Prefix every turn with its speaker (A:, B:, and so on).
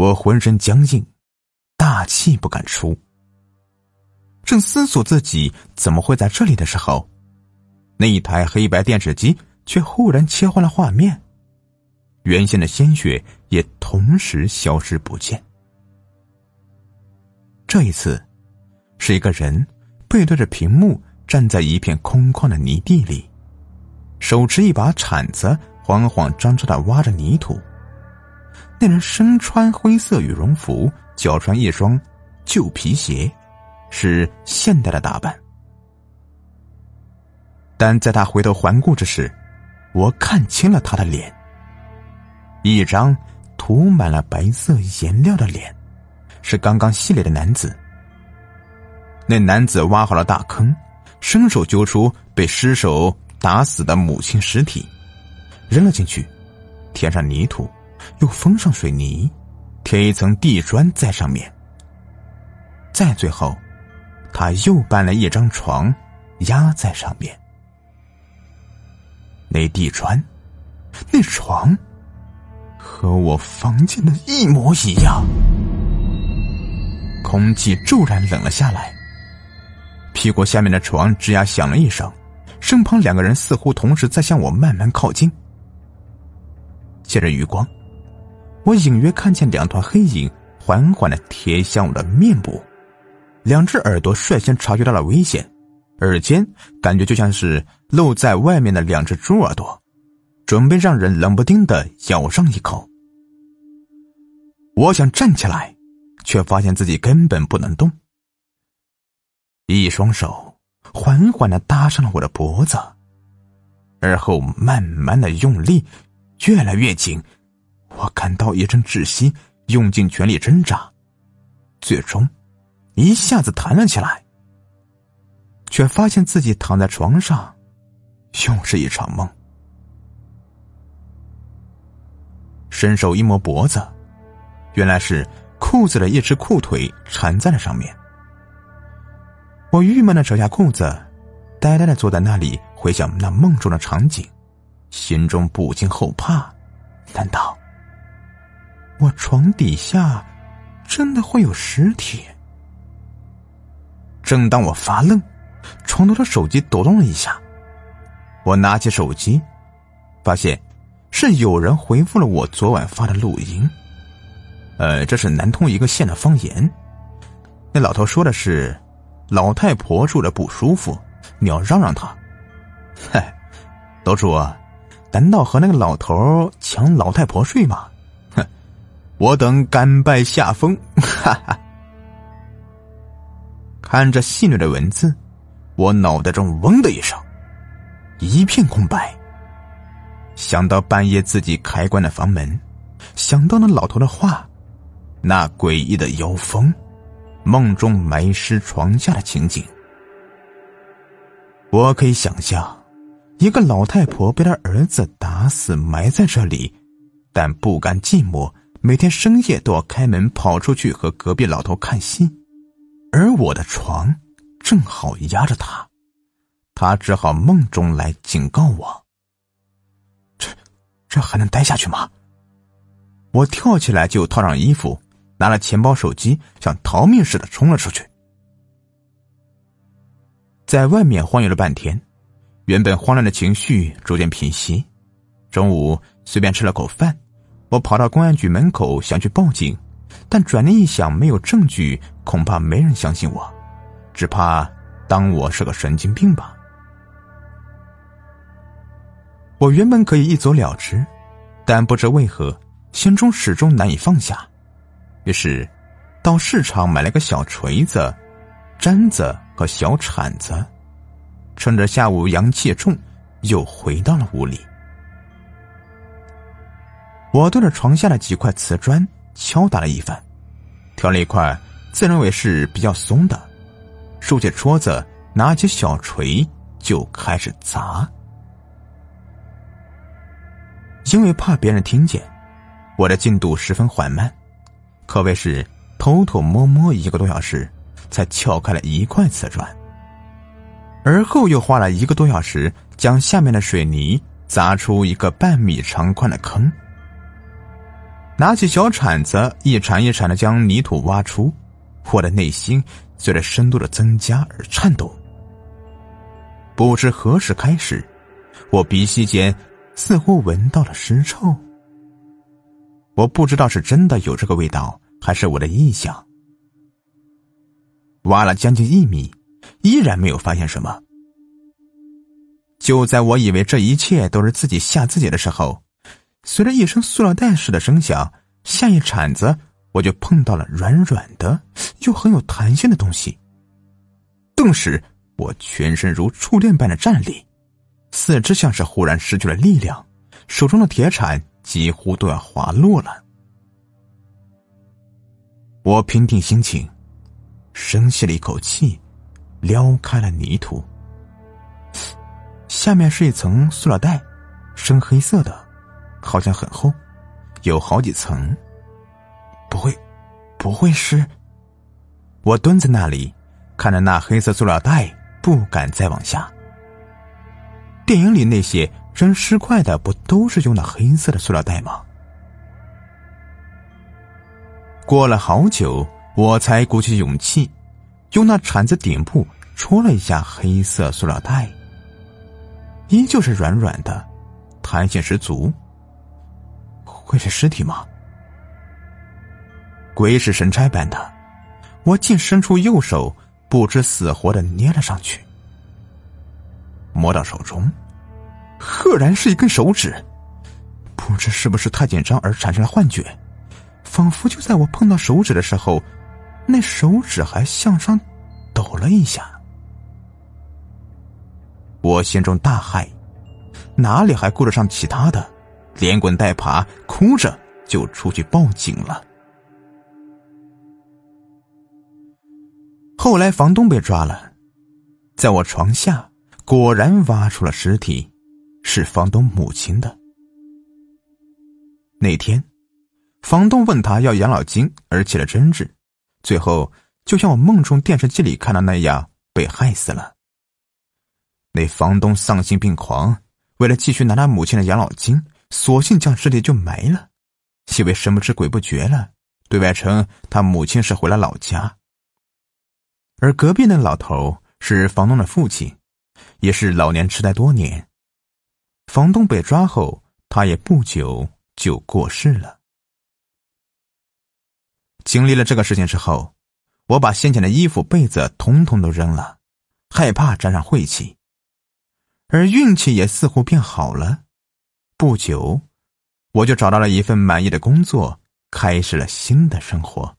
A: 我浑身僵硬，大气不敢出。正思索自己怎么会在这里的时候，那一台黑白电视机却忽然切换了画面，原先的鲜血也同时消失不见。这一次，是一个人背对着屏幕站在一片空旷的泥地里，手持一把铲子，慌慌张张的挖着泥土。那人身穿灰色羽绒服，脚穿一双旧皮鞋，是现代的打扮。但在他回头环顾之时，我看清了他的脸，一张涂满了白色颜料的脸。是刚刚系列的男子。那男子挖好了大坑，伸手揪出被尸首打死的母亲尸体，扔了进去，填上泥土，又封上水泥，贴一层地砖在上面。再最后，他又搬了一张床，压在上面。那地砖，那床，和我房间的一模一样。空气骤然冷了下来，屁股下面的床吱呀响了一声，身旁两个人似乎同时在向我慢慢靠近。借着余光，我隐约看见两团黑影缓缓的贴向我的面部，两只耳朵率先察觉到了危险，耳尖感觉就像是露在外面的两只猪耳朵，准备让人冷不丁的咬上一口。我想站起来。却发现自己根本不能动，一双手缓缓的搭上了我的脖子，而后慢慢的用力，越来越紧，我感到一阵窒息，用尽全力挣扎，最终一下子弹了起来，却发现自己躺在床上，又是一场梦。伸手一摸脖子，原来是。裤子的一只裤腿缠在了上面，我郁闷的扯下裤子，呆呆的坐在那里，回想那梦中的场景，心中不禁后怕：难道我床底下真的会有尸体？正当我发愣，床头的手机抖动了一下，我拿起手机，发现是有人回复了我昨晚发的录音。呃，这是南通一个县的方言。那老头说的是，老太婆住着不舒服，你要让让她。嗨，楼主，难道和那个老头抢老太婆睡吗？我等甘拜下风。哈哈。看着戏谑的文字，我脑袋中嗡的一声，一片空白。想到半夜自己开关的房门，想到那老头的话。那诡异的妖风，梦中埋尸床下的情景，我可以想象，一个老太婆被她儿子打死埋在这里，但不甘寂寞，每天深夜都要开门跑出去和隔壁老头看戏，而我的床正好压着他，他只好梦中来警告我。这，这还能待下去吗？我跳起来就套上衣服。拿了钱包、手机，像逃命似的冲了出去。在外面晃悠了半天，原本慌乱的情绪逐渐平息。中午随便吃了口饭，我跑到公安局门口想去报警，但转念一想，没有证据，恐怕没人相信我，只怕当我是个神经病吧。我原本可以一走了之，但不知为何，心中始终难以放下。于是，到市场买了个小锤子、簪子和小铲子，趁着下午阳气重，又回到了屋里。我对着床下的几块瓷砖敲打了一番，挑了一块自认为是比较松的，竖起戳子，拿起小锤就开始砸。因为怕别人听见，我的进度十分缓慢。可谓是偷偷摸摸一个多小时，才撬开了一块瓷砖。而后又花了一个多小时，将下面的水泥砸出一个半米长宽的坑。拿起小铲子，一铲一铲的将泥土挖出，我的内心随着深度的增加而颤抖。不知何时开始，我鼻息间似乎闻到了尸臭。我不知道是真的有这个味道，还是我的臆想。挖了将近一米，依然没有发现什么。就在我以为这一切都是自己吓自己的时候，随着一声塑料袋似的声响，下一铲子我就碰到了软软的又很有弹性的东西。顿时，我全身如触电般的站立，四肢像是忽然失去了力量，手中的铁铲几乎都要滑落了。我平定心情，深吸了一口气，撩开了泥土。下面是一层塑料袋，深黑色的，好像很厚，有好几层。不会，不会是？我蹲在那里，看着那黑色塑料袋，不敢再往下。电影里那些扔尸块的，不都是用那黑色的塑料袋吗？过了好久，我才鼓起勇气，用那铲子顶部戳了一下黑色塑料袋。依旧是软软的，弹性十足。会是尸体吗？鬼使神差般的，我竟伸出右手，不知死活的捏了上去。摸到手中，赫然是一根手指。不知是不是太紧张而产生了幻觉，仿佛就在我碰到手指的时候，那手指还向上抖了一下。我心中大骇，哪里还顾得上其他的，连滚带爬，哭着就出去报警了。后来房东被抓了，在我床下果然挖出了尸体，是房东母亲的。那天，房东问他要养老金而起了争执，最后就像我梦中电视机里看到那样被害死了。那房东丧心病狂，为了继续拿他母亲的养老金，索性将尸体就埋了，以为神不知鬼不觉了，对外称他母亲是回了老家。而隔壁那老头是房东的父亲，也是老年痴呆多年。房东被抓后，他也不久就过世了。经历了这个事情之后，我把先前的衣服、被子统统都扔了，害怕沾上晦气。而运气也似乎变好了，不久，我就找到了一份满意的工作，开始了新的生活。